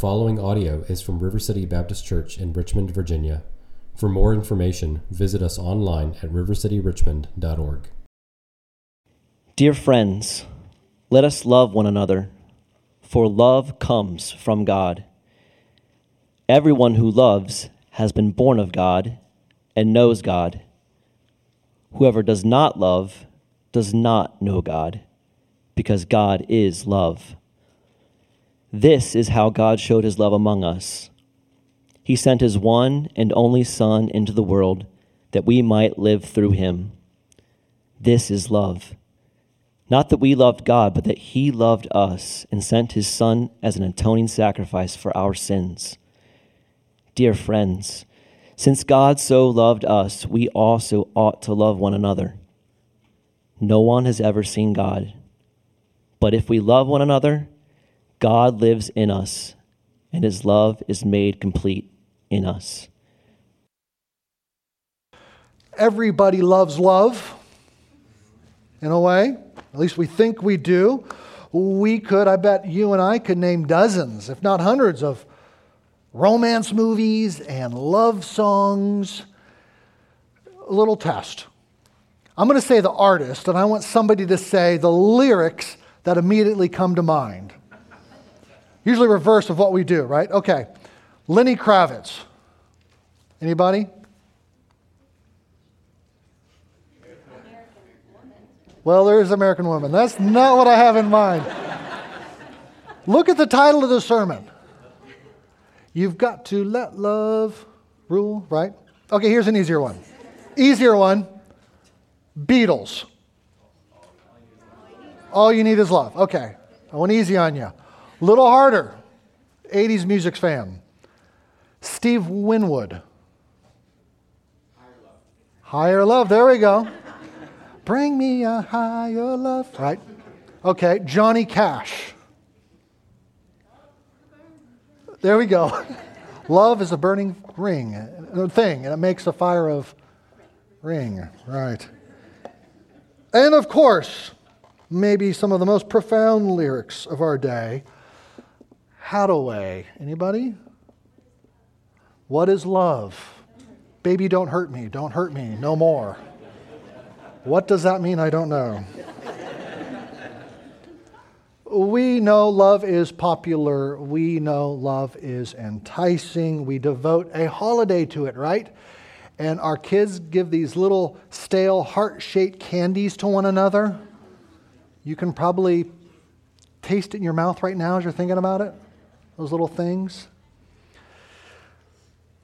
following audio is from River City Baptist Church in Richmond, Virginia. For more information, visit us online at rivercityrichmond.org. Dear friends, let us love one another, for love comes from God. Everyone who loves has been born of God and knows God. Whoever does not love does not know God, because God is love. This is how God showed his love among us. He sent his one and only Son into the world that we might live through him. This is love. Not that we loved God, but that he loved us and sent his Son as an atoning sacrifice for our sins. Dear friends, since God so loved us, we also ought to love one another. No one has ever seen God. But if we love one another, God lives in us, and his love is made complete in us. Everybody loves love, in a way. At least we think we do. We could, I bet you and I could name dozens, if not hundreds, of romance movies and love songs. A little test. I'm going to say the artist, and I want somebody to say the lyrics that immediately come to mind. Usually reverse of what we do, right? Okay. Lenny Kravitz. Anybody? Well, there is American Woman. That's not what I have in mind. Look at the title of the sermon. You've got to let love rule, right? Okay, here's an easier one. Easier one Beatles. All you need is love. Okay, I went easy on you. Little harder. 80s music fan. Steve Winwood. Higher love. Higher love, there we go. Bring me a higher love. Right? Okay. Johnny Cash. There we go. love is a burning ring, uh, thing, and it makes a fire of ring. Right. And of course, maybe some of the most profound lyrics of our day. Haddaway. Anybody? What is love? Baby, don't hurt me. Don't hurt me. No more. What does that mean? I don't know. we know love is popular. We know love is enticing. We devote a holiday to it, right? And our kids give these little stale heart shaped candies to one another. You can probably taste it in your mouth right now as you're thinking about it those little things.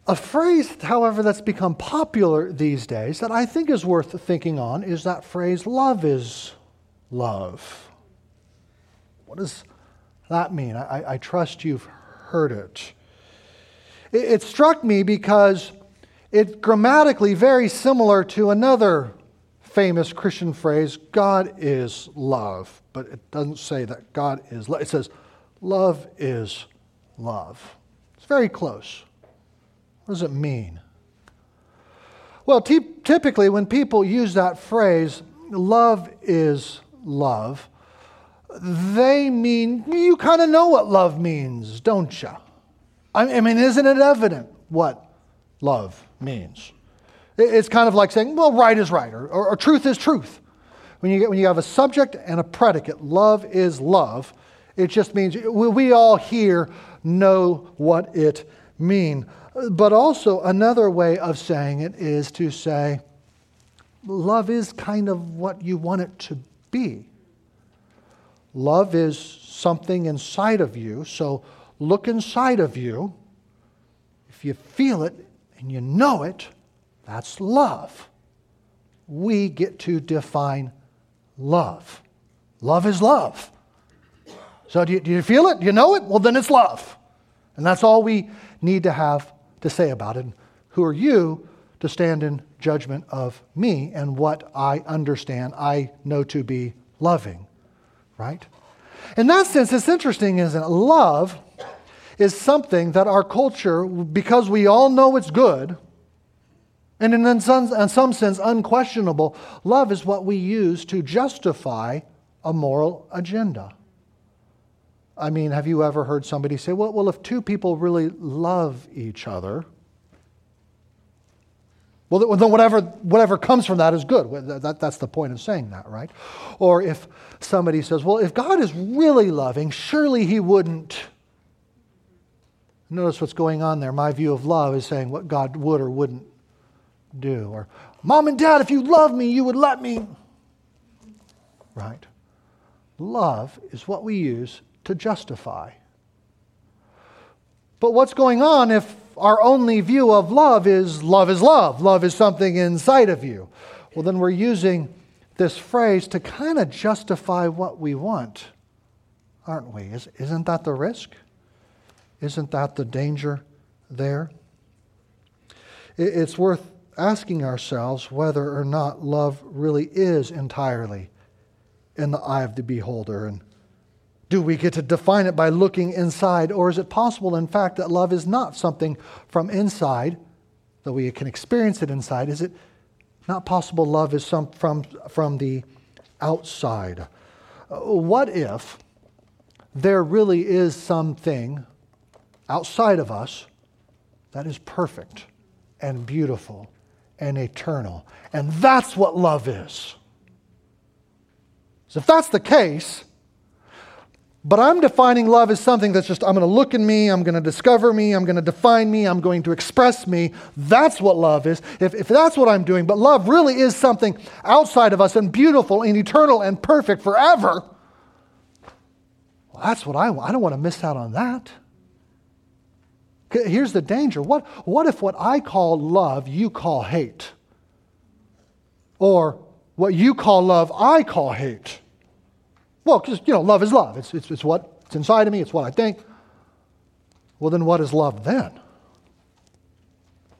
A phrase, however, that's become popular these days that I think is worth thinking on is that phrase, love is love. What does that mean? I, I trust you've heard it. it. It struck me because it's grammatically very similar to another famous Christian phrase, God is love. But it doesn't say that God is love. It says, love is love. It's very close. What does it mean? Well, t- typically, when people use that phrase, love is love, they mean, you kind of know what love means, don't you? I mean, isn't it evident what love means? It's kind of like saying, well, right is right, or, or, or truth is truth. When you, get, when you have a subject and a predicate, love is love, it just means we all here know what it means. But also, another way of saying it is to say, love is kind of what you want it to be. Love is something inside of you, so look inside of you. If you feel it and you know it, that's love. We get to define love. Love is love. So, do you, do you feel it? Do you know it? Well, then it's love. And that's all we need to have to say about it. Who are you to stand in judgment of me and what I understand, I know to be loving, right? In that sense, it's interesting, isn't it? Love is something that our culture, because we all know it's good, and in some, in some sense unquestionable, love is what we use to justify a moral agenda. I mean, have you ever heard somebody say, well, well if two people really love each other, well, then whatever, whatever comes from that is good. That, that's the point of saying that, right? Or if somebody says, well, if God is really loving, surely he wouldn't. Notice what's going on there. My view of love is saying what God would or wouldn't do. Or, Mom and Dad, if you love me, you would let me. Right? Love is what we use to justify. But what's going on if our only view of love is love is love, love is something inside of you? Well, then we're using this phrase to kind of justify what we want, aren't we? Isn't that the risk? Isn't that the danger there? It's worth asking ourselves whether or not love really is entirely in the eye of the beholder. And do we get to define it by looking inside, or is it possible, in fact, that love is not something from inside, though we can experience it inside? Is it not possible love is some from, from the outside? Uh, what if there really is something outside of us that is perfect and beautiful and eternal. And that's what love is. So if that's the case, but I'm defining love as something that's just, I'm going to look in me, I'm going to discover me, I'm going to define me, I'm going to express me. That's what love is. If, if that's what I'm doing, but love really is something outside of us and beautiful and eternal and perfect forever, well, that's what I want. I don't want to miss out on that. Here's the danger. What, what if what I call love, you call hate? Or what you call love, I call hate? Well, because, you know, love is love. It's, it's, it's what's inside of me, it's what I think. Well, then what is love then?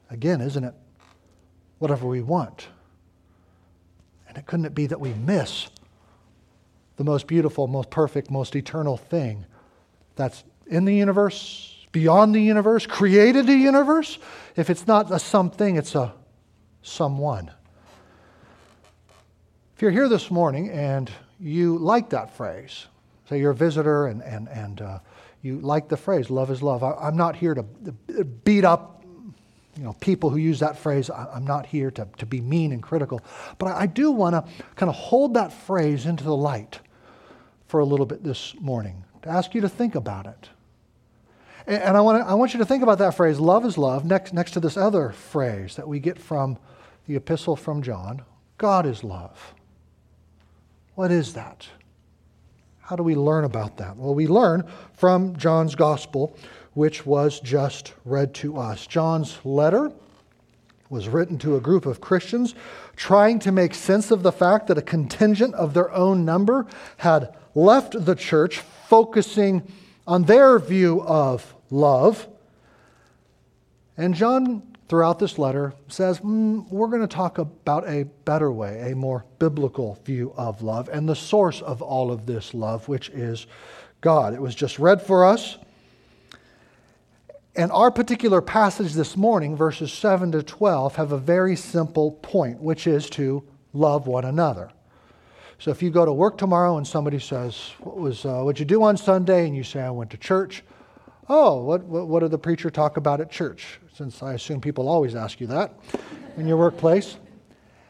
Again, isn't it whatever we want? And it couldn't it be that we miss the most beautiful, most perfect, most eternal thing that's in the universe, beyond the universe, created the universe. If it's not a something, it's a someone. If you're here this morning and you like that phrase, say you're a visitor and, and, and uh, you like the phrase, love is love. I, am not here to beat up you know, people who use that phrase. I, am not here to, to be mean and critical. But I, I do want to kind of hold that phrase into the light for a little bit this morning, to ask you to think about it. And I want, to, I want you to think about that phrase, love is love, next, next to this other phrase that we get from the epistle from John God is love. What is that? How do we learn about that? Well, we learn from John's gospel, which was just read to us. John's letter was written to a group of Christians trying to make sense of the fact that a contingent of their own number had left the church, focusing on their view of love. And John, throughout this letter, says, mm, we're going to talk about a better way, a more biblical view of love, and the source of all of this love, which is God. It was just read for us. And our particular passage this morning, verses 7 to 12, have a very simple point, which is to love one another. So if you go to work tomorrow and somebody says, "What was uh, what you do on Sunday?" and you say, "I went to church," Oh, what, what, what did the preacher talk about at church? Since I assume people always ask you that in your workplace.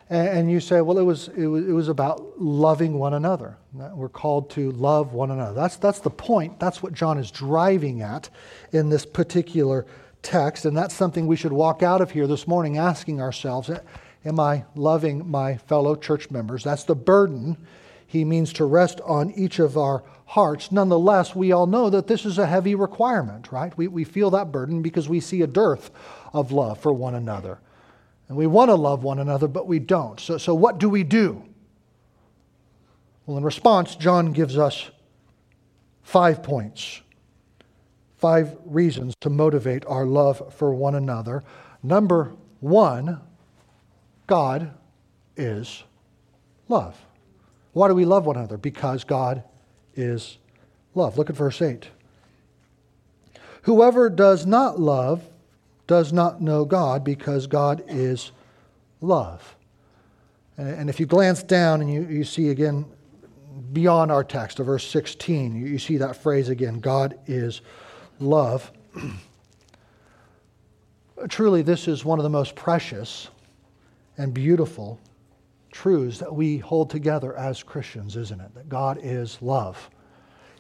And, you say, well, it was, it, was, it was about loving one another. We're called to love one another. That's, that's the point. That's what John is driving at in this particular text. And that's something we should walk out of here this morning asking ourselves Am I loving my fellow church members? That's the burden he means to rest on each of our hearts. Nonetheless, we all know that this is a heavy requirement, right? We, we feel that burden because we see a dearth of love for one another. And we want to love one another, but we don't. So, so what do we do? Well, in response, John gives us five points, five reasons to motivate our love for one another. Number one, God is love. Why do we love one another? Because God is love. Look at verse 8. Whoever does not love does not know God because God is love. And if you glance down and you, you see again beyond our text, to verse 16, you see that phrase again God is love. Truly, this is one of the most precious and beautiful truths that we hold together as Christians, isn't it? That God is love.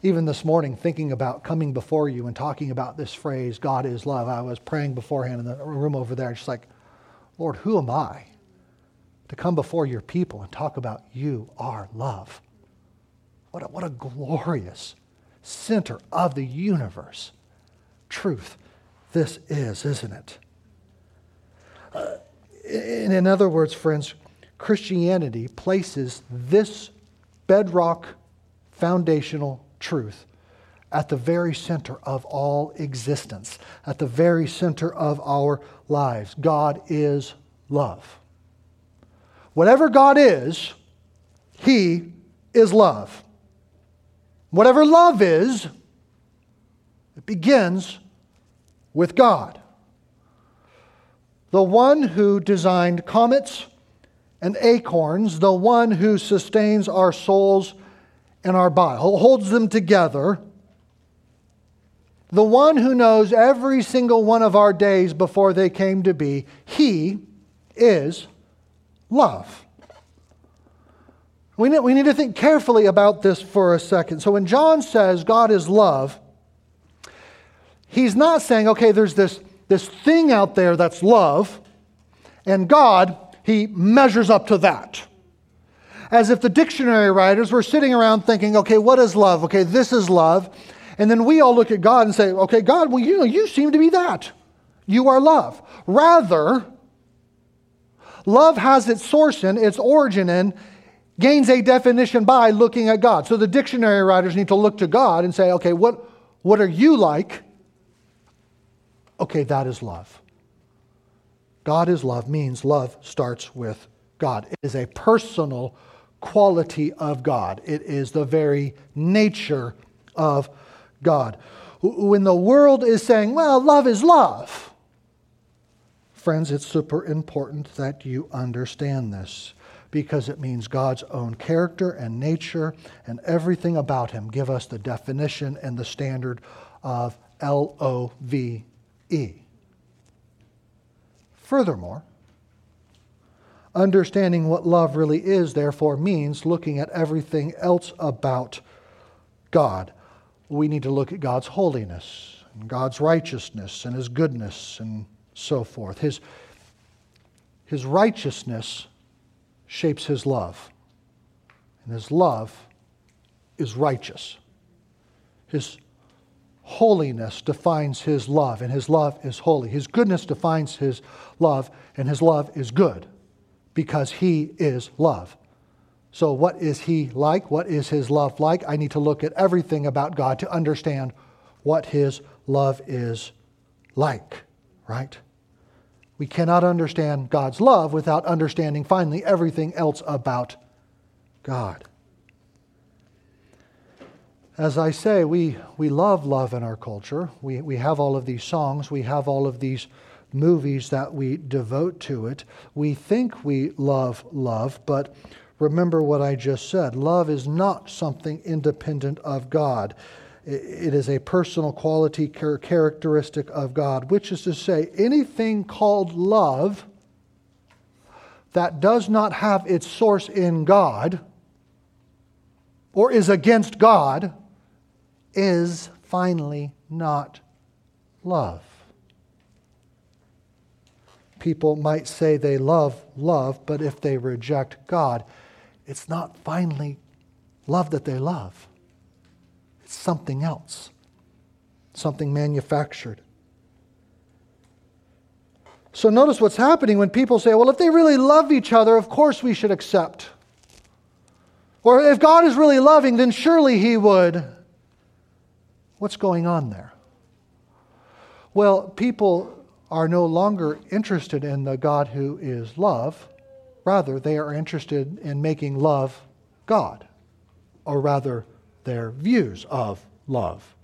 Even this morning, thinking about coming before you and talking about this phrase, God is love, I was praying beforehand in the room over there, just like, Lord, who am I to come before your people and talk about you are love? What a, what a glorious center of the universe truth this is, isn't it? Uh, in, in other words, friends, Christianity places this bedrock foundational truth at the very center of all existence, at the very center of our lives. God is love. Whatever God is, He is love. Whatever love is, it begins with God. The one who designed comets and acorns, the one who sustains our souls and our body, holds them together, the one who knows every single one of our days before they came to be, he is love. We need, we need to think carefully about this for a second. So when John says God is love, he's not saying, okay, there's this, this thing out there that's love, and God he measures up to that. As if the dictionary writers were sitting around thinking, okay, what is love? Okay, this is love. And then we all look at God and say, okay, God, well, you know, you seem to be that. You are love. Rather, love has its source in, its origin in, gains a definition by looking at God. So the dictionary writers need to look to God and say, okay, what, what are you like? Okay, that is love. God is love means love starts with God. It is a personal quality of God, it is the very nature of God. When the world is saying, well, love is love, friends, it's super important that you understand this because it means God's own character and nature and everything about Him give us the definition and the standard of L O V E. Furthermore, understanding what love really is, therefore, means looking at everything else about God. We need to look at God's holiness, and God's righteousness, and His goodness, and so forth. His, his righteousness shapes His love, and His love is righteous. His holiness defines his love, and his love is holy. His goodness defines his love, and his love is good because he is love. So, what is he like? What is his love like? I need to look at everything about God to understand what his love is like, right? We cannot understand God's love without understanding, finally, everything else about God as I say, we, we love love in our culture. We, we have all of these songs, we have all of these movies that we devote to it. We think we love love, but remember what I just said love is not something independent of God. It is a personal quality characteristic of God, which is to say, anything called love that does not have its source in God or is against God is finally not love. People might say they love love, but if they reject God, it's not finally love that they love. It's something else, something manufactured. So notice what's happening when people say, well, if they really love each other, of course we should accept. Or if God is really loving, then surely He would. What's going on there? Well, people are no longer interested in the God who is love. Rather, they are interested in making love God, or rather, their views of love.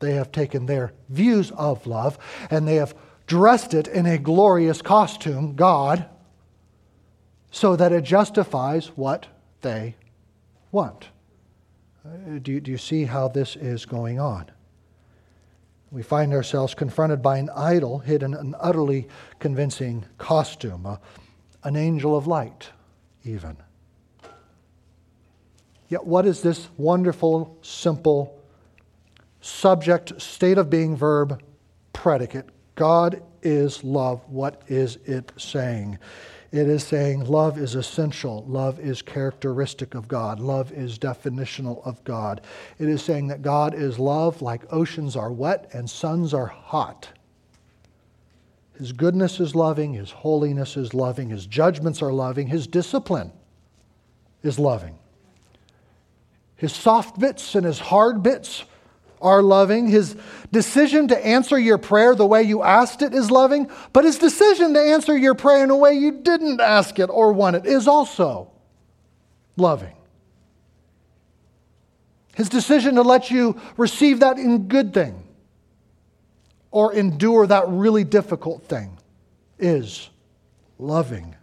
They have taken their views of love and they have dressed it in a glorious costume, God, so that it justifies what they want. Uh, do, you, do you see how this is going on? We find ourselves confronted by an idol hidden in an utterly convincing costume, uh, an angel of light, even. Yet, what is this wonderful, simple subject, state of being, verb, predicate? God is love. What is it saying? It is saying love is essential. Love is characteristic of God. Love is definitional of God. It is saying that God is love like oceans are wet and suns are hot. His goodness is loving, His holiness is loving, His judgments are loving, His discipline is loving. His soft bits and His hard bits are loving. His decision to answer your prayer the way you asked it is loving. But his decision to answer your prayer in a way you didn't ask it or want it is also loving. His decision to let you receive that in good thing or endure that really difficult thing is loving.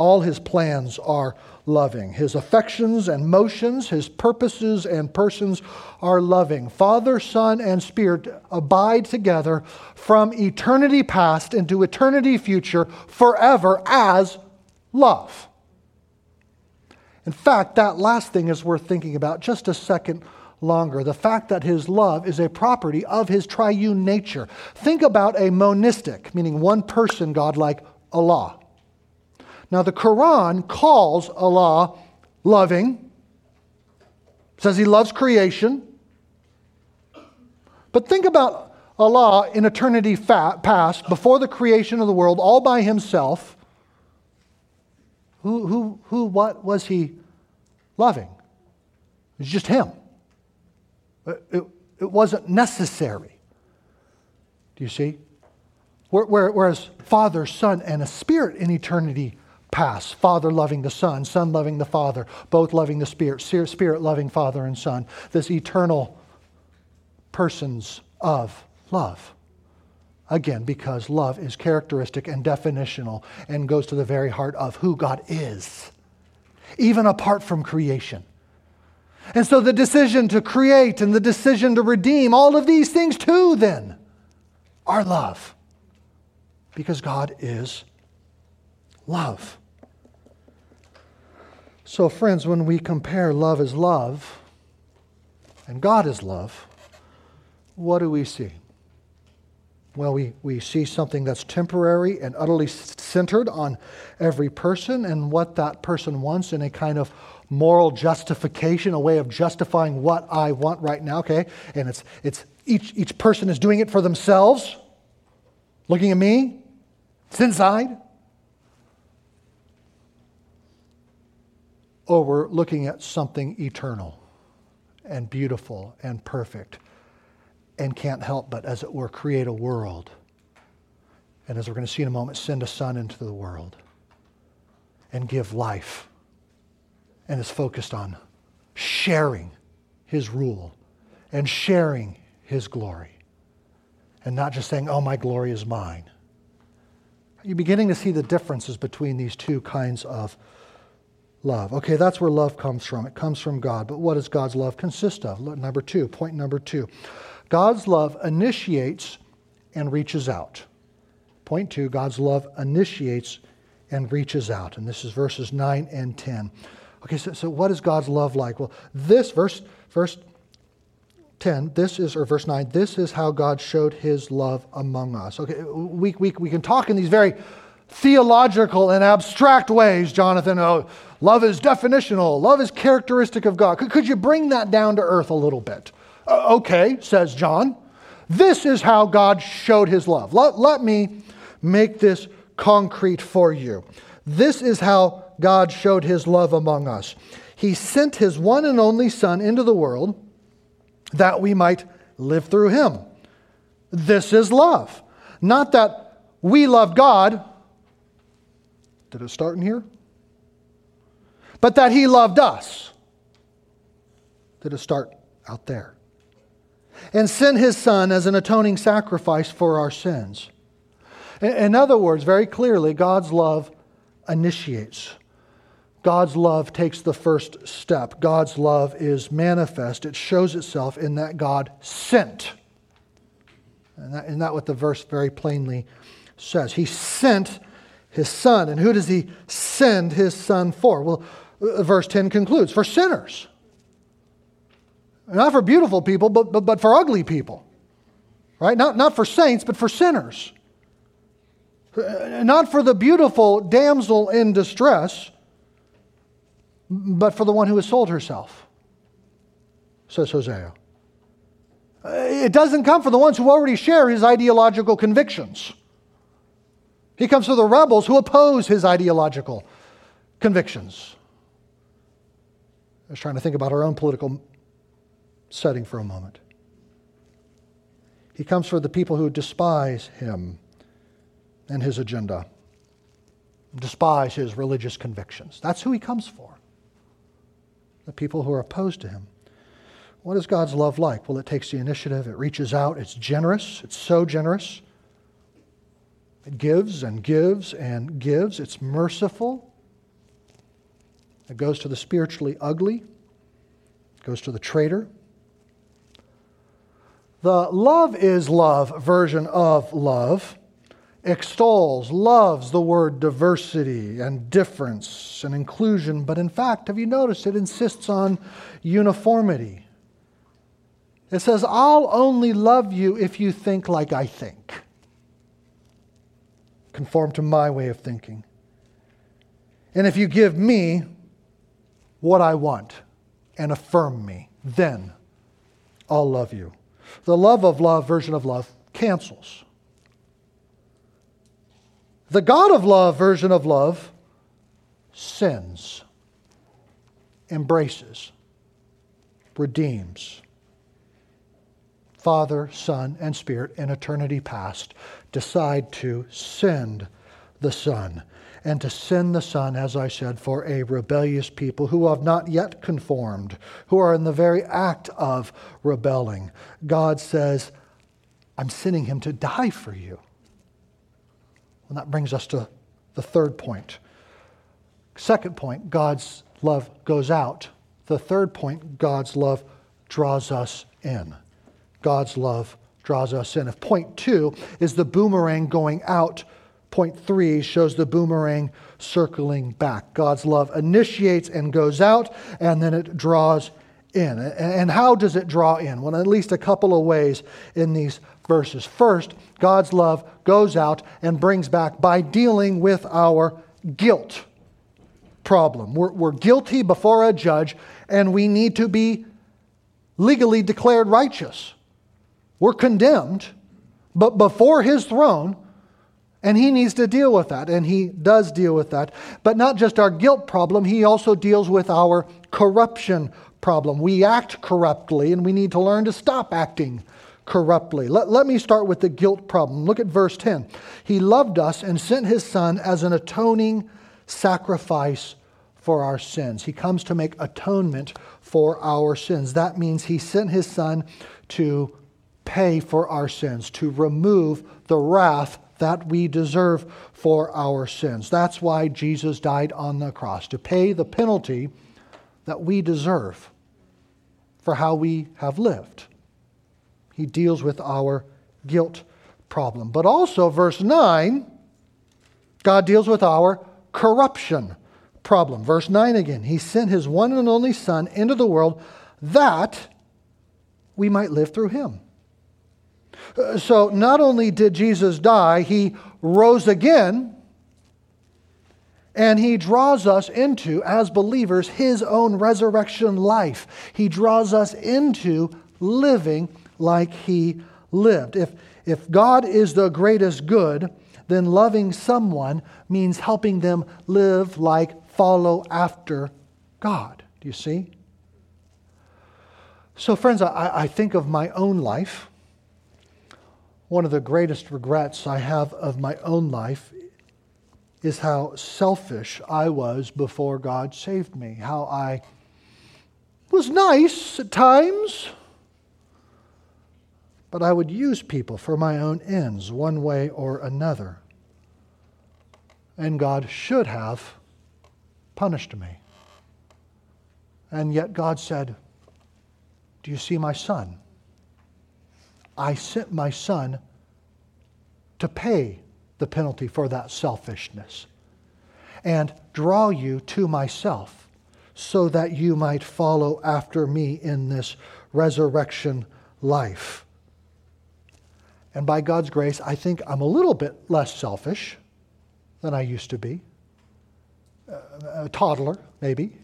All his plans are loving. His affections and motions, his purposes and persons are loving. Father, Son, and Spirit abide together from eternity past into eternity future forever as love. In fact, that last thing is worth thinking about just a second longer. The fact that his love is a property of his triune nature. Think about a monistic, meaning one person God like Allah. Now, the Quran calls Allah loving, says he loves creation. But think about Allah in eternity past, before the creation of the world, all by himself. Who, who, who, what was he loving? It was just him. It, it, it wasn't necessary. Do you see? Whereas Father, Son, and a Spirit in eternity past. Father loving the Son, Son loving the Father, both loving the Spirit, Spirit loving Father and Son. This eternal persons of love. Again, because love is characteristic and definitional and goes to the very heart of who God is, even apart from creation. And so the decision to create and the decision to redeem, all of these things too, then, are love. Because God is love. So, friends, when we compare love is love and God is love, what do we see? Well, we, we see something that's temporary and utterly centered on every person and what that person wants in a kind of moral justification, a way of justifying what I want right now, okay? And it's, it's each, each person is doing it for themselves, looking at me, it's inside. Or we're looking at something eternal and beautiful and perfect and can't help but, as it were, create a world. And as we're going to see in a moment, send a son into the world and give life. And is focused on sharing his rule and sharing his glory. And not just saying, oh, my glory is mine. Are you beginning to see the differences between these two kinds of love. Okay, that's where love comes from. It comes from God. But what does God's love consist of? Number two, point number two. God's love initiates and reaches out. Point two, God's love initiates and reaches out. And this is verses 9 and 10. Okay, so, so what is God's love like? Well, this verse, verse 10, this is, or verse 9, this is how God showed his love among us. Okay, we, we, we can talk in these very theological and abstract ways, Jonathan. Oh, love is definitional, love is characteristic of God. Could, could you bring that down to earth a little bit? Uh, okay, says John. This is how God showed his love. Let, let me make this concrete for you. This is how God showed his love among us. He sent his one and only Son into the world that we might live through him. This is love. Not that we love God did it start in here? But that he loved us. Did it start out there? And sent his son as an atoning sacrifice for our sins. In other words, very clearly, God's love initiates. God's love takes the first step. God's love is manifest. It shows itself in that God sent. And that, isn't that what the verse very plainly says? He sent his son. And who does he send his son for? Well, uh, verse 10 concludes for sinners. Not for beautiful people, but, but, but for ugly people. Right? Not, not for saints, but for sinners. Uh, not for the beautiful damsel in distress, but for the one who has sold herself, says Hosea. Uh, it doesn't come for the ones who already share his ideological convictions. He comes for the rebels who oppose his ideological convictions. I was trying to think about our own political setting for a moment. He comes for the people who despise him and his agenda, despise his religious convictions. That's who he comes for. The people who are opposed to him. What is God's love like? Well, it takes the initiative, it reaches out, it's generous, it's so generous. It gives and gives and gives. It's merciful. It goes to the spiritually ugly, it goes to the traitor. The love is love version of love extols, loves the word diversity and difference and inclusion, but in fact, have you noticed it insists on uniformity? It says, I'll only love you if you think like I think conform to my way of thinking. And if you give me what I want and affirm me, then I'll love you. The love of love version of love cancels. The God of love version of love sins, embraces, redeems. Father, Son, and Spirit in eternity past decide to send the Son. And to send the Son, as I said, for a rebellious people who have not yet conformed, who are in the very act of rebelling. God says, I'm sending him to die for you. And that brings us to the third point. Second point, God's love goes out. The third point, God's love draws us in. God's love draws us in. If point two is the boomerang going out, point three shows the boomerang circling back. God's love initiates and goes out, and then it draws in. And how does it draw in? Well, at least a couple of ways in these verses. First, God's love goes out and brings back by dealing with our guilt problem. We're, we're guilty before a judge, and we need to be legally declared righteous. We're condemned, but before his throne, and he needs to deal with that, and he does deal with that. But not just our guilt problem, he also deals with our corruption problem. We act corruptly, and we need to learn to stop acting corruptly. Let, let me start with the guilt problem. Look at verse 10. He loved us and sent his son as an atoning sacrifice for our sins. He comes to make atonement for our sins. That means he sent his son to pay for our sins, to remove the wrath that we deserve for our sins. That's why Jesus died on the cross, to pay the penalty that we deserve for how we have lived. He deals with our guilt problem. But also, verse 9, God deals with our corruption problem. Verse 9 again, He sent His one and only Son into the world that we might live through Him. So not only did Jesus die, he rose again, and he draws us into, as believers, his own resurrection life. He draws us into living like he lived. If, if God is the greatest good, then loving someone means helping them live like, follow after God. Do you see? So, friends, I, I think of my own life one of the greatest regrets I have of my own life is how selfish I was before God saved me, how I was nice at times, but I would use people for my own ends, one way or another. And God should have punished me. And yet God said, Do you see my son? I sent my son to pay the penalty for that selfishness and draw you to myself so that you might follow after me in this resurrection life. And by God's grace, I think I'm a little bit less selfish than I used to be. Uh, a toddler, maybe.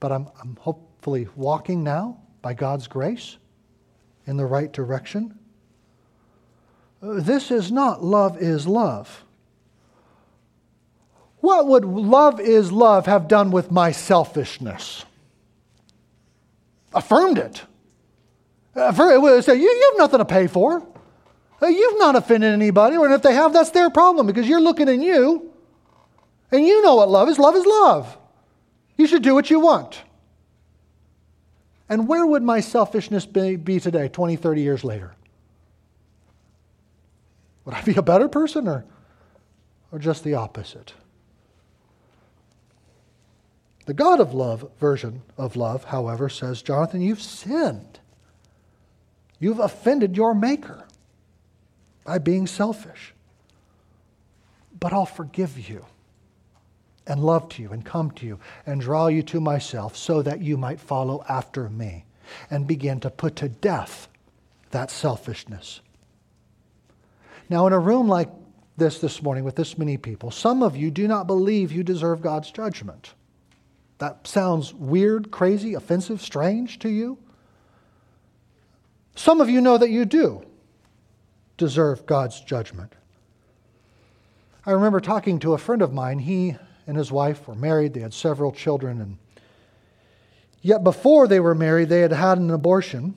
But I'm, I'm hopefully walking now by God's grace in the right direction. This is not love is love. What would love is love have done with my selfishness? Affirmed it. It would say, you, you have nothing to pay for. You've not offended anybody, or if they have, that's their problem because you're looking in you. And you know what love is. Love is love. You should do what you want. And where would my selfishness be, be today, 20, 30 years later? Would I be a better person or, or just the opposite? The God of love version of love, however, says, Jonathan, you've sinned. You've offended your Maker by being selfish. But I'll forgive you and love to you and come to you and draw you to myself so that you might follow after me and begin to put to death that selfishness. Now, in a room like this this morning with this many people, some of you do not believe you deserve God's judgment. That sounds weird, crazy, offensive, strange to you. Some of you know that you do deserve God's judgment. I remember talking to a friend of mine. He and his wife were married, they had several children, and yet before they were married, they had had an abortion.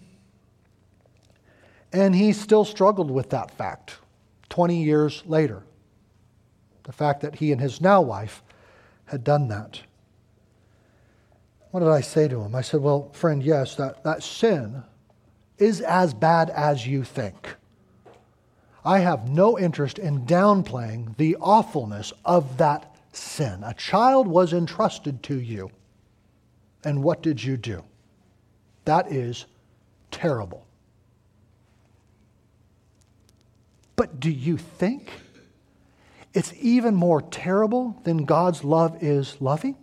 And he still struggled with that fact 20 years later. The fact that he and his now wife had done that. What did I say to him? I said, Well, friend, yes, that, that sin is as bad as you think. I have no interest in downplaying the awfulness of that sin. A child was entrusted to you. And what did you do? That is terrible. But do you think it's even more terrible than God's love is loving?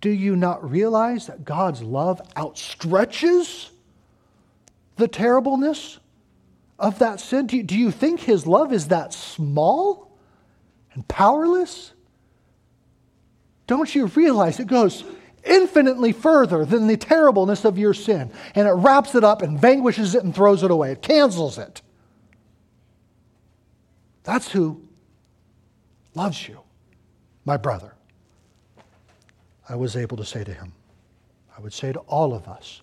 Do you not realize that God's love outstretches the terribleness of that sin? Do you, do you think His love is that small and powerless? Don't you realize it goes infinitely further than the terribleness of your sin and it wraps it up and vanquishes it and throws it away? It cancels it. That's who loves you, my brother. I was able to say to him. I would say to all of us.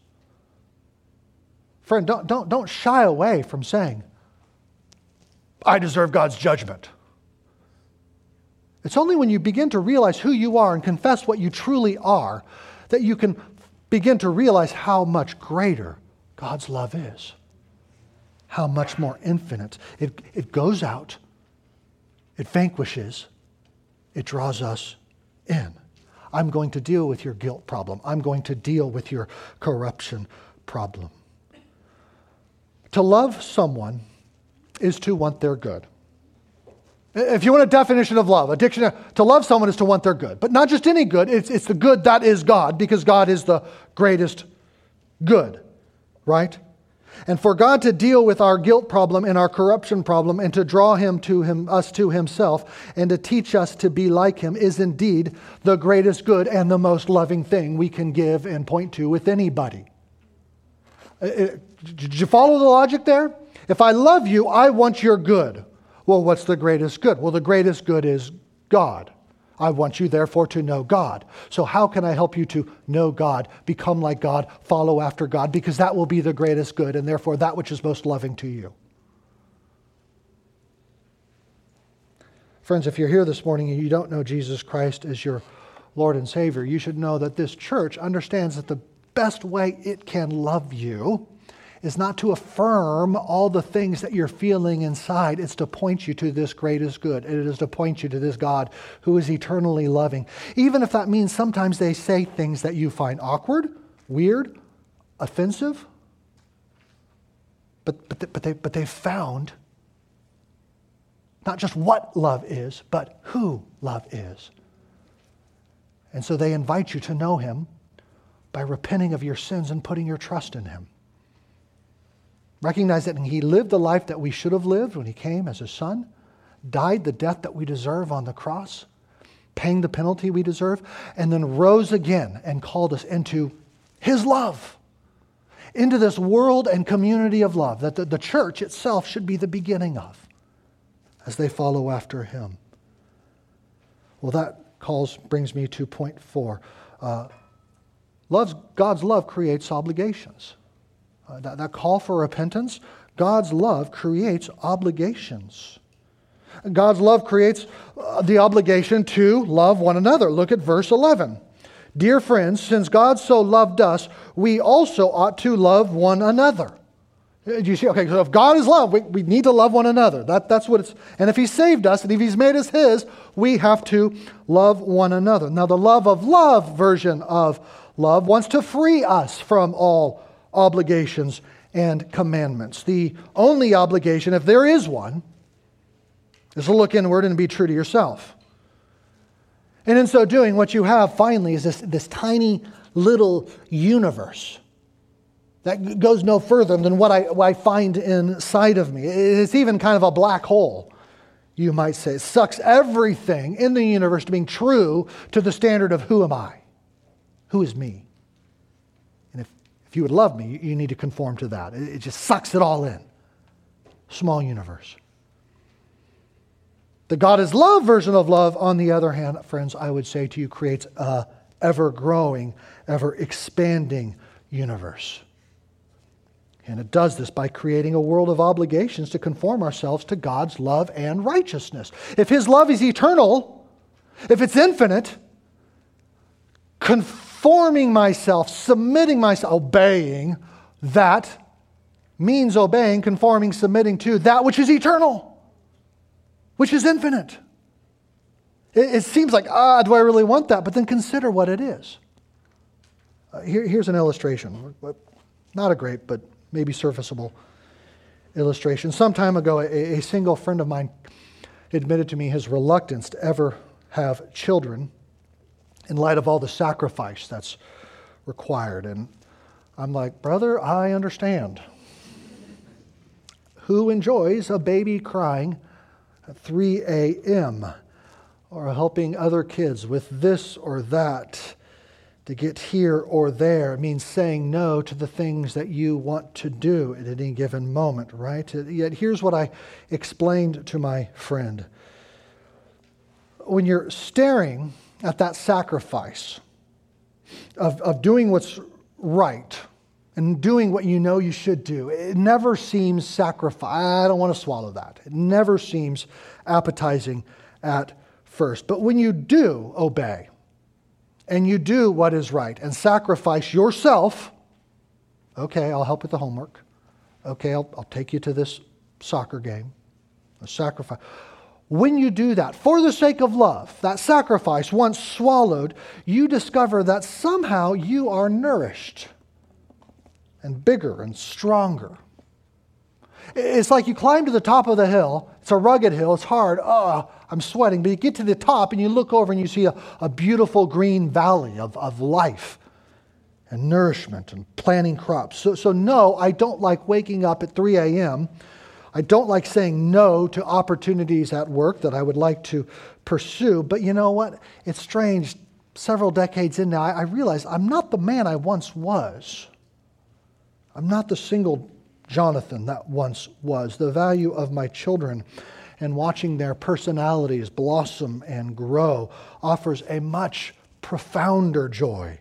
Friend, don't, don't, don't shy away from saying, I deserve God's judgment. It's only when you begin to realize who you are and confess what you truly are that you can begin to realize how much greater God's love is, how much more infinite. It, it goes out, it vanquishes, it draws us in. I'm going to deal with your guilt problem. I'm going to deal with your corruption problem. To love someone is to want their good. If you want a definition of love, a dictionary, to love someone is to want their good. But not just any good, it's, it's the good that is God, because God is the greatest good, right? And for God to deal with our guilt problem and our corruption problem and to draw him to him, us to himself and to teach us to be like him is indeed the greatest good and the most loving thing we can give and point to with anybody. Uh, uh, did you follow the logic there? If I love you, I want your good. Well, what's the greatest good? Well, the greatest good is God. I want you, therefore, to know God. So, how can I help you to know God, become like God, follow after God? Because that will be the greatest good, and therefore that which is most loving to you. Friends, if you're here this morning and you don't know Jesus Christ as your Lord and Savior, you should know that this church understands that the best way it can love you is not to affirm all the things that you're feeling inside. It's to point you to this greatest good. It is to point you to this God who is eternally loving. Even if that means sometimes they say things that you find awkward, weird, offensive. But, but, but, they, but they found not just what love is, but who love is. And so they invite you to know him by repenting of your sins and putting your trust in him. Recognize that he lived the life that we should have lived when he came as a son, died the death that we deserve on the cross, paying the penalty we deserve, and then rose again and called us into his love, into this world and community of love that the, the church itself should be the beginning of as they follow after him. Well, that calls brings me to point four. Uh, love's, God's love creates obligations. Uh, that, that call for repentance, God's love creates obligations. God's love creates uh, the obligation to love one another. Look at verse 11. Dear friends, since God so loved us, we also ought to love one another. Uh, do you see? Okay, so if God is love, we, we need to love one another. That, that's what it's. And if He saved us and if He's made us His, we have to love one another. Now, the love of love version of love wants to free us from all obligations and commandments. The only obligation, if there is one, is to look inward and be true to yourself. And in so doing, what you have finally is this, this tiny little universe that goes no further than what I, what I find inside of me. It's even kind of a black hole, you might say. It sucks everything in the universe to being true to the standard of who am I? Who is me? You would love me, you need to conform to that. It, just sucks it all in. Small universe. The God is love version of love, on the other hand, friends, I would say to you, creates a ever growing, ever expanding universe. And it does this by creating a world of obligations to conform ourselves to God's love and righteousness. If His love is eternal, if it's infinite, conforming myself, submitting myself, obeying that means obeying, conforming, submitting to that which is eternal, which is infinite. It, it seems like, ah, do I really want that? But then consider what it is. Uh, here, here's an illustration. Not a great, but maybe serviceable illustration. Some time ago, a, a single friend of mine admitted to me his reluctance to ever have children in light of all the sacrifice that's required. And I'm like, brother, I understand. Who enjoys a baby crying at 3 a.m. or helping other kids with this or that? to get here or there It means saying no to the things that you want to do at any given moment, right? Yet here's what I explained to my friend. When you're staring at that sacrifice of, of doing what's right and doing what you know you should do, it never seems sacrifice. I don't want to swallow that. It never seems appetizing at first. But when you do obey, and you do what is right and sacrifice yourself, okay, I'll help with the homework. Okay, I'll, I'll take you to this soccer game. A sacrifice. When you do that, for the sake of love, that sacrifice, once swallowed, you discover that somehow you are nourished and bigger and stronger. It's like you climb to the top of the hill. It's a rugged hill. It's hard. Oh, I'm sweating. But you get to the top and you look over and you see a, a beautiful green valley of, of life and nourishment and planting crops. So, so, no, I don't like waking up at 3 a.m. I don't like saying no to opportunities at work that I would like to pursue. But you know what? It's strange. Several decades in now, I, I realize I'm not the man I once was. I'm not the single Jonathan that once was. The value of my children and watching their personalities blossom and grow offers a much profounder joy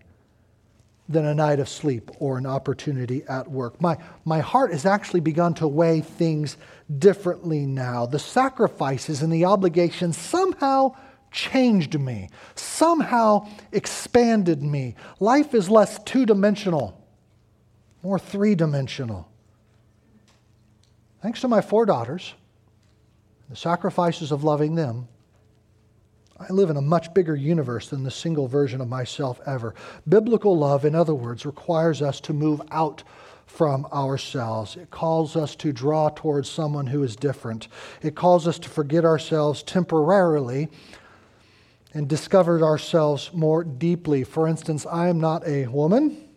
than a night of sleep or an opportunity at work. My, my heart has actually begun to weigh things differently now. The sacrifices and the obligations somehow changed me, somehow expanded me. Life is less two dimensional, more three dimensional. thanks to my four daughters, the sacrifices of loving them, I live in a much bigger universe than the single version of myself ever. Biblical love, in other words, requires us to move out from ourselves. It calls us to draw towards someone who is different. It calls us to forget ourselves temporarily and discover ourselves more deeply. For instance, I am not a woman,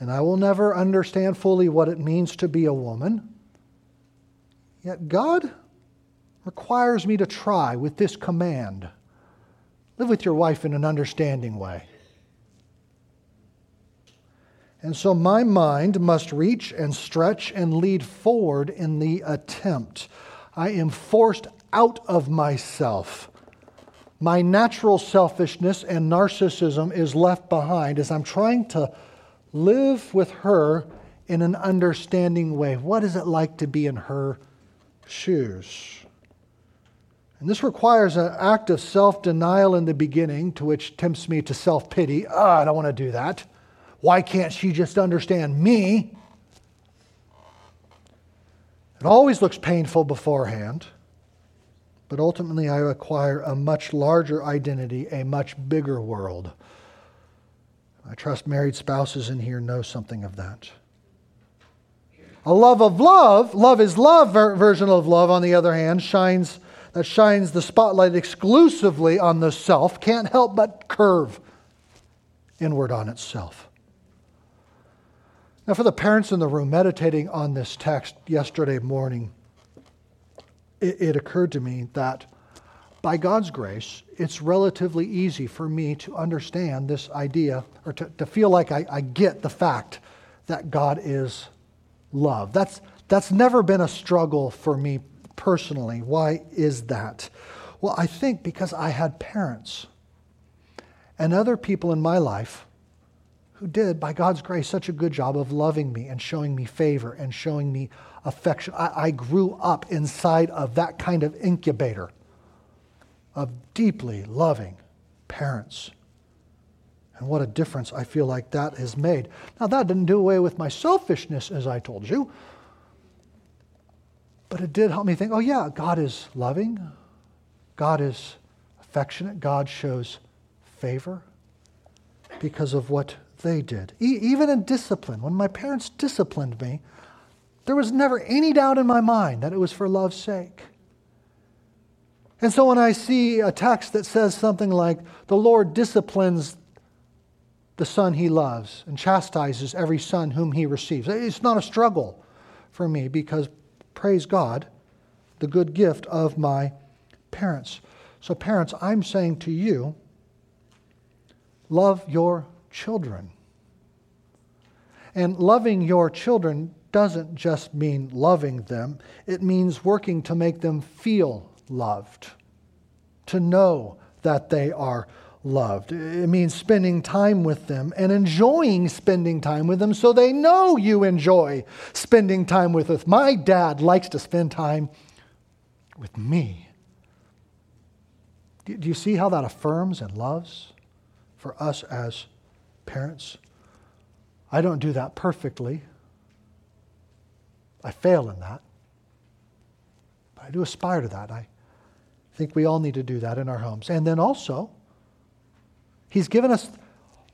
and I will never understand fully what it means to be a woman. Yet God requires me to try with this command live with your wife in an understanding way. And so my mind must reach and stretch and lead forward in the attempt. I am forced out of myself. My natural selfishness and narcissism is left behind as I'm trying to live with her in an understanding way. What is it like to be in her shoes? And this requires an act of self denial in the beginning, to which tempts me to self pity. Oh, ah, I don't want to do that. Why can't she just understand me? It always looks painful beforehand, but ultimately I acquire a much larger identity, a much bigger world. I trust married spouses in here know something of that. A love of love, love is love ver- version of love, on the other hand, shines that shines the spotlight exclusively on the self can't help but curve inward on itself. Now, for the parents in the room meditating on this text yesterday morning, it, it occurred to me that by God's grace, it's relatively easy for me to understand this idea or to, to feel like I, I get the fact that God is love. That's, that's never been a struggle for me personally. Why is that? Well, I think because I had parents and other people in my life who did, by God's grace, such a good job of loving me and showing me favor and showing me affection. I, I grew up inside of that kind of incubator of deeply loving parents. And what a difference I feel like that has made. Now, that didn't do away with my selfishness, as I told you. But it did help me think oh, yeah, God is loving, God is affectionate, God shows favor because of what they did. E- even in discipline, when my parents disciplined me, there was never any doubt in my mind that it was for love's sake. And so when I see a text that says something like, the Lord disciplines the son he loves and chastises every son whom he receives, it's not a struggle for me because praise God, the good gift of my parents. So, parents, I'm saying to you, love your children. And loving your children doesn't just mean loving them, it means working to make them feel loved, to know that they are loved. It means spending time with them and enjoying spending time with them so they know you enjoy spending time with us. My dad likes to spend time with me. Do you see how that affirms and loves for us as parents? I don't do that perfectly. I fail in that. But I do aspire to that. I think we all need to do that in our homes. And then also, He's given us,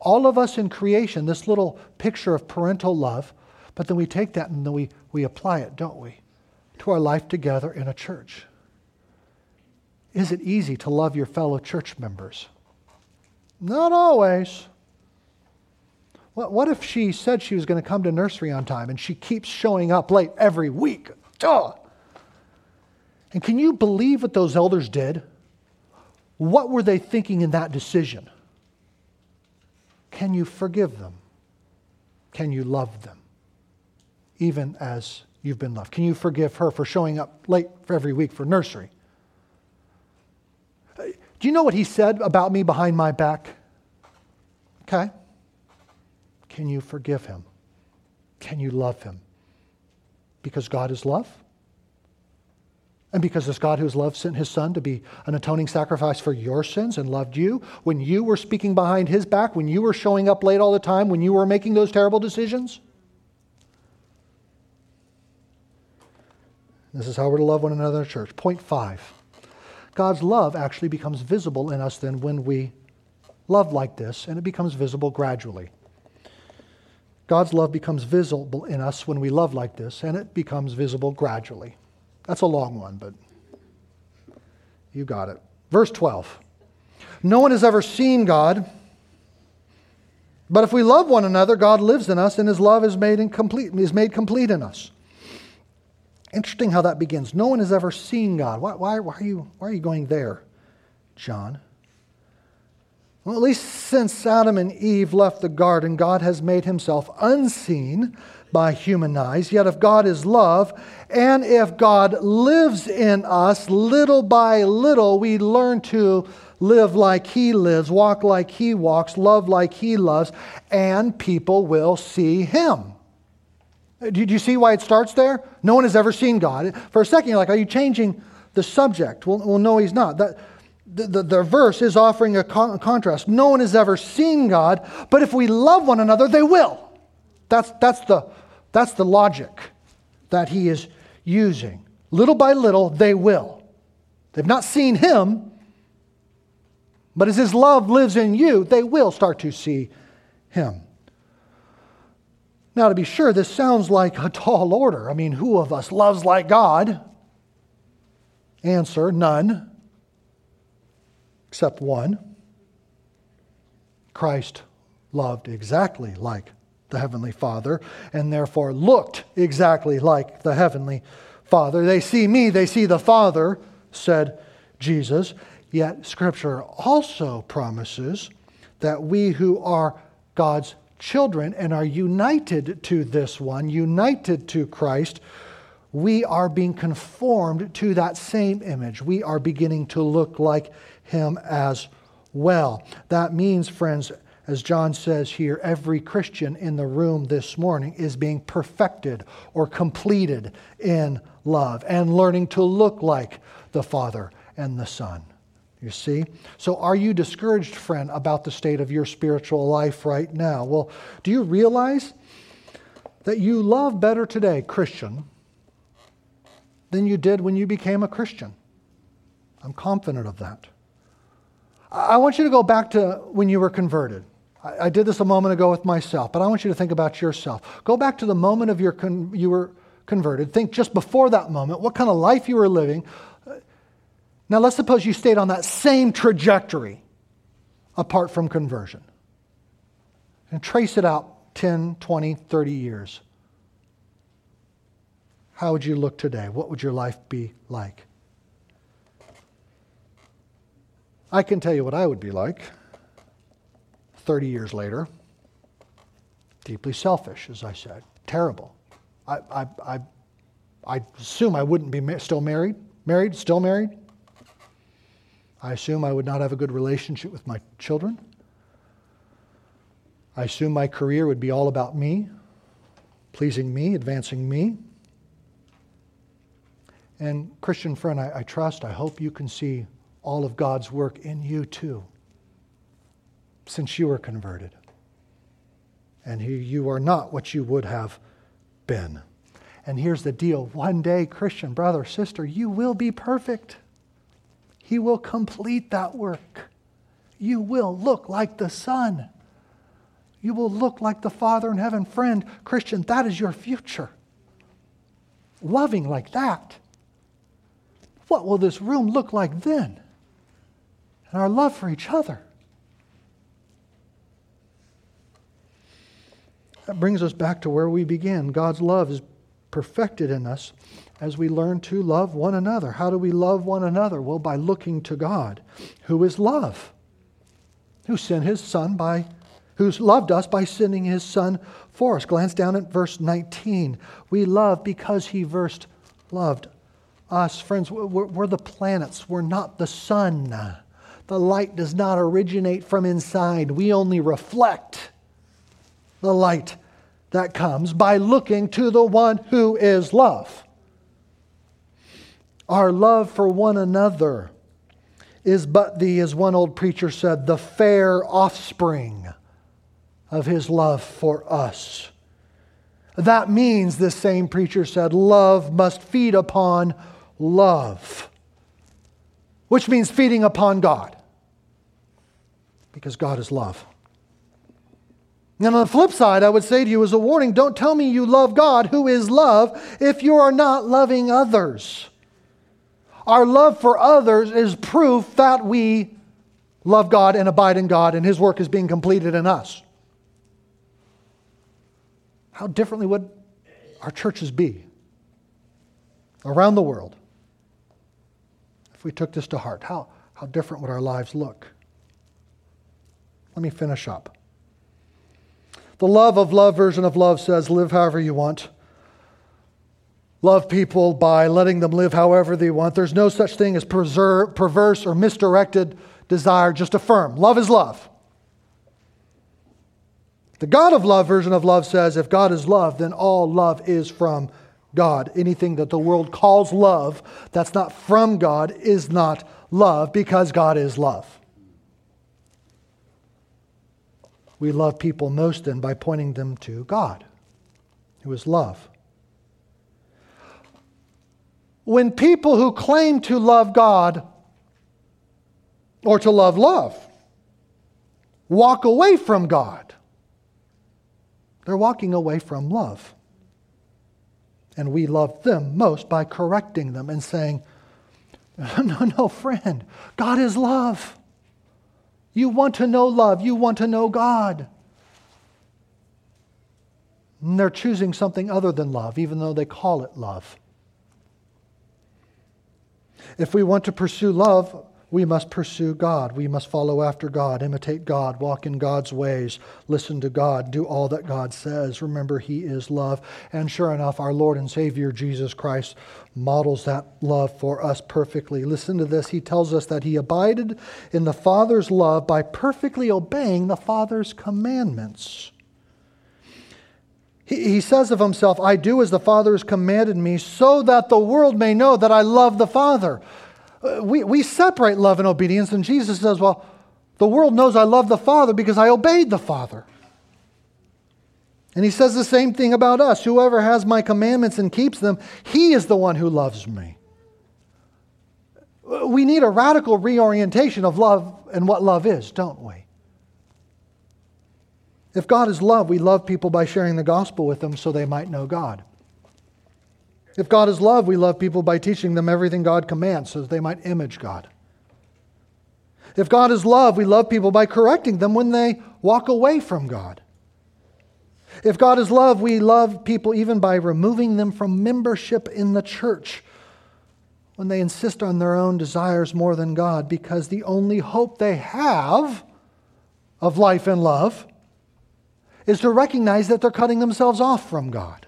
all of us in creation, this little picture of parental love, but then we take that and then we, we apply it, don't we, to our life together in a church. Is it easy to love your fellow church members? Not always. What, what if she said she was going to come to nursery on time and she keeps showing up late every week? Duh. And can you believe what those elders did? What were they thinking in that decision? Can you forgive them? Can you love them? Even as you've been loved. Can you forgive her for showing up late for every week for nursery? Do you know what he said about me behind my back? Okay. Can you forgive him? Can you love him? Because God is love? And because this God who has loved sent his son to be an atoning sacrifice for your sins and loved you when you were speaking behind his back, when you were showing up late all the time, when you were making those terrible decisions? This is how we're to love one another in church. Point five God's love actually becomes visible in us then when we love like this, and it becomes visible gradually. God's love becomes visible in us when we love like this, and it becomes visible gradually. That's a long one, but you got it. Verse 12 No one has ever seen God. But if we love one another, God lives in us, and his love is made, complete, is made complete in us. Interesting how that begins. No one has ever seen God. Why, why, why, are, you, why are you going there, John? Well, at least since Adam and Eve left the garden, God has made himself unseen by human eyes. Yet, if God is love, and if God lives in us, little by little, we learn to live like he lives, walk like he walks, love like he loves, and people will see him. Do you see why it starts there? No one has ever seen God. For a second, you're like, are you changing the subject? Well, well no, he's not. That, the, the, the verse is offering a, con- a contrast. No one has ever seen God, but if we love one another, they will. That's, that's, the, that's the logic that he is using. Little by little, they will. They've not seen him, but as his love lives in you, they will start to see him. Now, to be sure, this sounds like a tall order. I mean, who of us loves like God? Answer none, except one. Christ loved exactly like the Heavenly Father and therefore looked exactly like the Heavenly Father. They see me, they see the Father, said Jesus. Yet, Scripture also promises that we who are God's children and are united to this one, united to Christ, we are being conformed to that same image. We are beginning to look like him as well. That means, friends, as John says here, every Christian in the room this morning is being perfected or completed in love and learning to look like the Father and the Son. You see? So, are you discouraged, friend, about the state of your spiritual life right now? Well, do you realize that you love better today, Christian, than you did when you became a Christian? I'm confident of that. I want you to go back to when you were converted. I, did this a moment ago with myself, but I want you to think about yourself. Go back to the moment of your con- you were converted. Think just before that moment, what kind of life you were living, now, let's suppose you stayed on that same trajectory apart from conversion. And trace it out 10, 20, 30 years. How would you look today? What would your life be like? I can tell you what I would be like 30 years later. Deeply selfish, as I said. Terrible. I, I, I, I assume I wouldn't be ma- still married. Married? Still married? I assume I would not have a good relationship with my children. I assume my career would be all about me, pleasing me, advancing me. And, Christian friend, I, I, trust, I hope you can see all of God's work in you too, since you were converted. And you are not what you would have been. And here's the deal one day, Christian brother, sister, you will be perfect. He will complete that work. You will look like the Son. You will look like the Father in heaven. Friend, Christian, that is your future. Loving like that. What will this room look like then? And our love for each other. That brings us back to where we began. God's love is perfected in us as we learn to love one another. How do we love one another? Well, by looking to God, who is love, who sent his son by who's loved us by sending his son for us. Glance down at verse 19. We love because he first loved us. Friends, we're, we're, the planets, we're not the sun. The light does not originate from inside, we only reflect the light that comes by looking to the one who is love. Our love for one another is but the, as one old preacher said, the fair offspring of his love for us. That means, this same preacher said, love must feed upon love, which means feeding upon God, because God is love. And on the flip side, I would say to you as a warning don't tell me you love God, who is love, if you are not loving others. Our love for others is proof that we love God and abide in God, and His work is being completed in us. How differently would our churches be around the world if we took this to heart? How, how different would our lives look? Let me finish up. The love of love version of love says, live however you want. Love people by letting them live however they want. There's no such thing as perverse or misdirected desire. Just affirm. Love is love. The God of love version of love says, if God is love, then all love is from God. Anything that the world calls love that's not from God is not love because God is love. We love people most then by pointing them to God, who is love. When people who claim to love God or to love love walk away from God, they're walking away from love. And we love them most by correcting them and saying, No, no, friend, God is love. You want to know love, you want to know God. And they're choosing something other than love, even though they call it love. If we want to pursue love, we must pursue God. We must follow after God, imitate God, walk in God's ways, listen to God, do all that God says. Remember, He is love. And sure enough, our Lord and Savior Jesus Christ models that love for us perfectly. Listen to this. He tells us that He abided in the Father's love by perfectly obeying the Father's commandments. He, says of himself, I do as the Father has commanded me, so that the world may know that I love the Father. Uh, we, we separate love and obedience, and Jesus says, Well, the world knows I love the Father because I obeyed the Father. And he says the same thing about us. Whoever has my commandments and keeps them, he is the one who loves me. We need a radical reorientation of love and what love is, don't we? If God is love, we love people by sharing the gospel with them so they might know God. If God is love, we love people by teaching them everything God commands so that they might image God. If God is love, we love people by correcting them when they walk away from God. If God is love, we love people even by removing them from membership in the church when they insist on their own desires more than God, because the only hope they have of life and love is to recognize that they're cutting themselves off from God.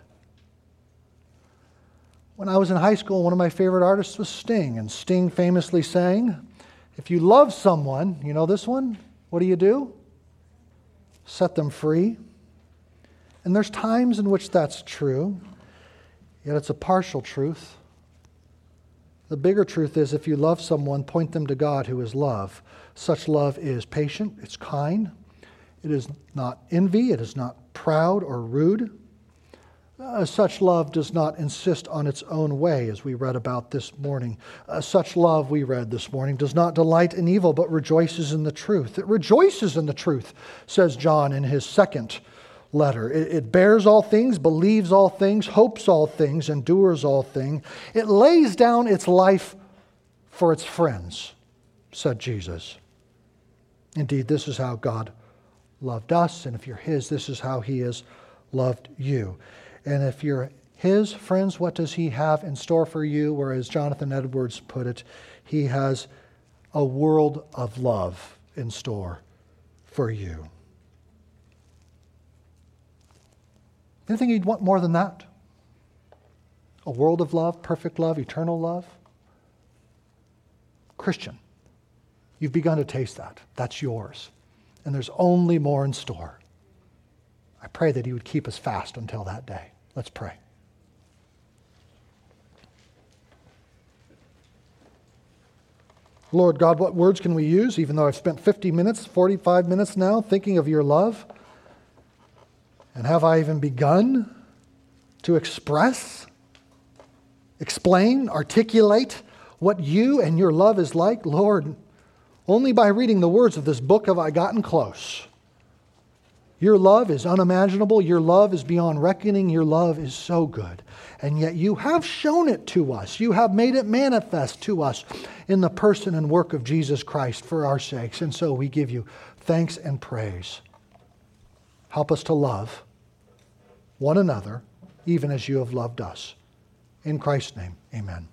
When I was in high school, one of my favorite artists was Sting, and Sting famously sang, If you love someone, you know this one? What do you do? Set them free. And there's times in which that's true, yet it's a partial truth. The bigger truth is if you love someone, point them to God who is love. Such love is patient, it's kind, it is not envy, it is not proud or rude. Uh, such love does not insist on its own way, as we read about this morning. Uh, such love, we read this morning, does not delight in evil, but rejoices in the truth. It rejoices in the truth, says John in his second letter. It, it bears all things, believes all things, hopes all things, endures all things. It lays down its life for its friends, said Jesus. Indeed, this is how God loved us, and if you're His, this is how He has loved you. And if you're his friends, what does he have in store for you? Or as Jonathan Edwards put it, he has a world of love in store for you. Anything you'd want more than that? A world of love, perfect love, eternal love? Christian, you've begun to taste that. That's yours. And there's only more in store. I pray that He would keep us fast until that day. Let's pray. Lord God, what words can we use, even though I've spent 50 minutes, 45 minutes now, thinking of your love? And have I even begun to express, explain, articulate what you and your love is like? Lord, only by reading the words of this book have I gotten close. Your love is unimaginable. Your love is beyond reckoning. Your love is so good. And yet you have shown it to us. You have made it manifest to us in the person and work of Jesus Christ for our sakes. And so we give you thanks and praise. Help us to love one another, even as you have loved us. In Christ's name, amen.